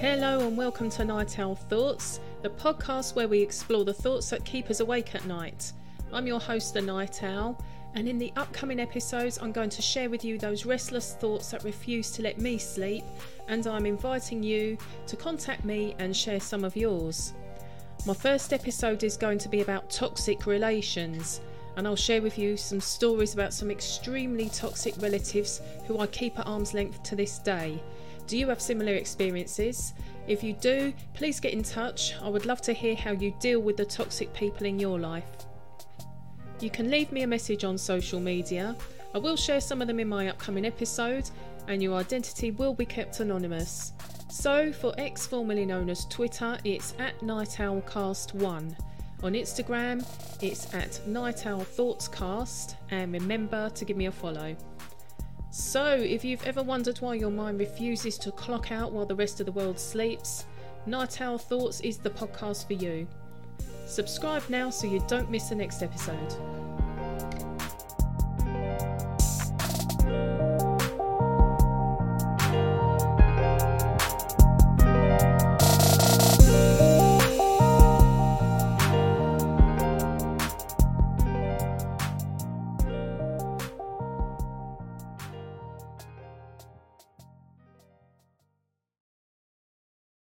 Hello and welcome to Night Owl Thoughts, the podcast where we explore the thoughts that keep us awake at night. I'm your host, the Night Owl, and in the upcoming episodes, I'm going to share with you those restless thoughts that refuse to let me sleep, and I'm inviting you to contact me and share some of yours. My first episode is going to be about toxic relations, and I'll share with you some stories about some extremely toxic relatives who I keep at arm's length to this day. Do you have similar experiences? If you do, please get in touch. I would love to hear how you deal with the toxic people in your life. You can leave me a message on social media. I will share some of them in my upcoming episode, and your identity will be kept anonymous. So, for X, formerly known as Twitter, it's at Night Owl Cast 1. On Instagram, it's at Night Owl Thoughtscast, and remember to give me a follow. So, if you've ever wondered why your mind refuses to clock out while the rest of the world sleeps, Night Owl Thoughts is the podcast for you. Subscribe now so you don't miss the next episode.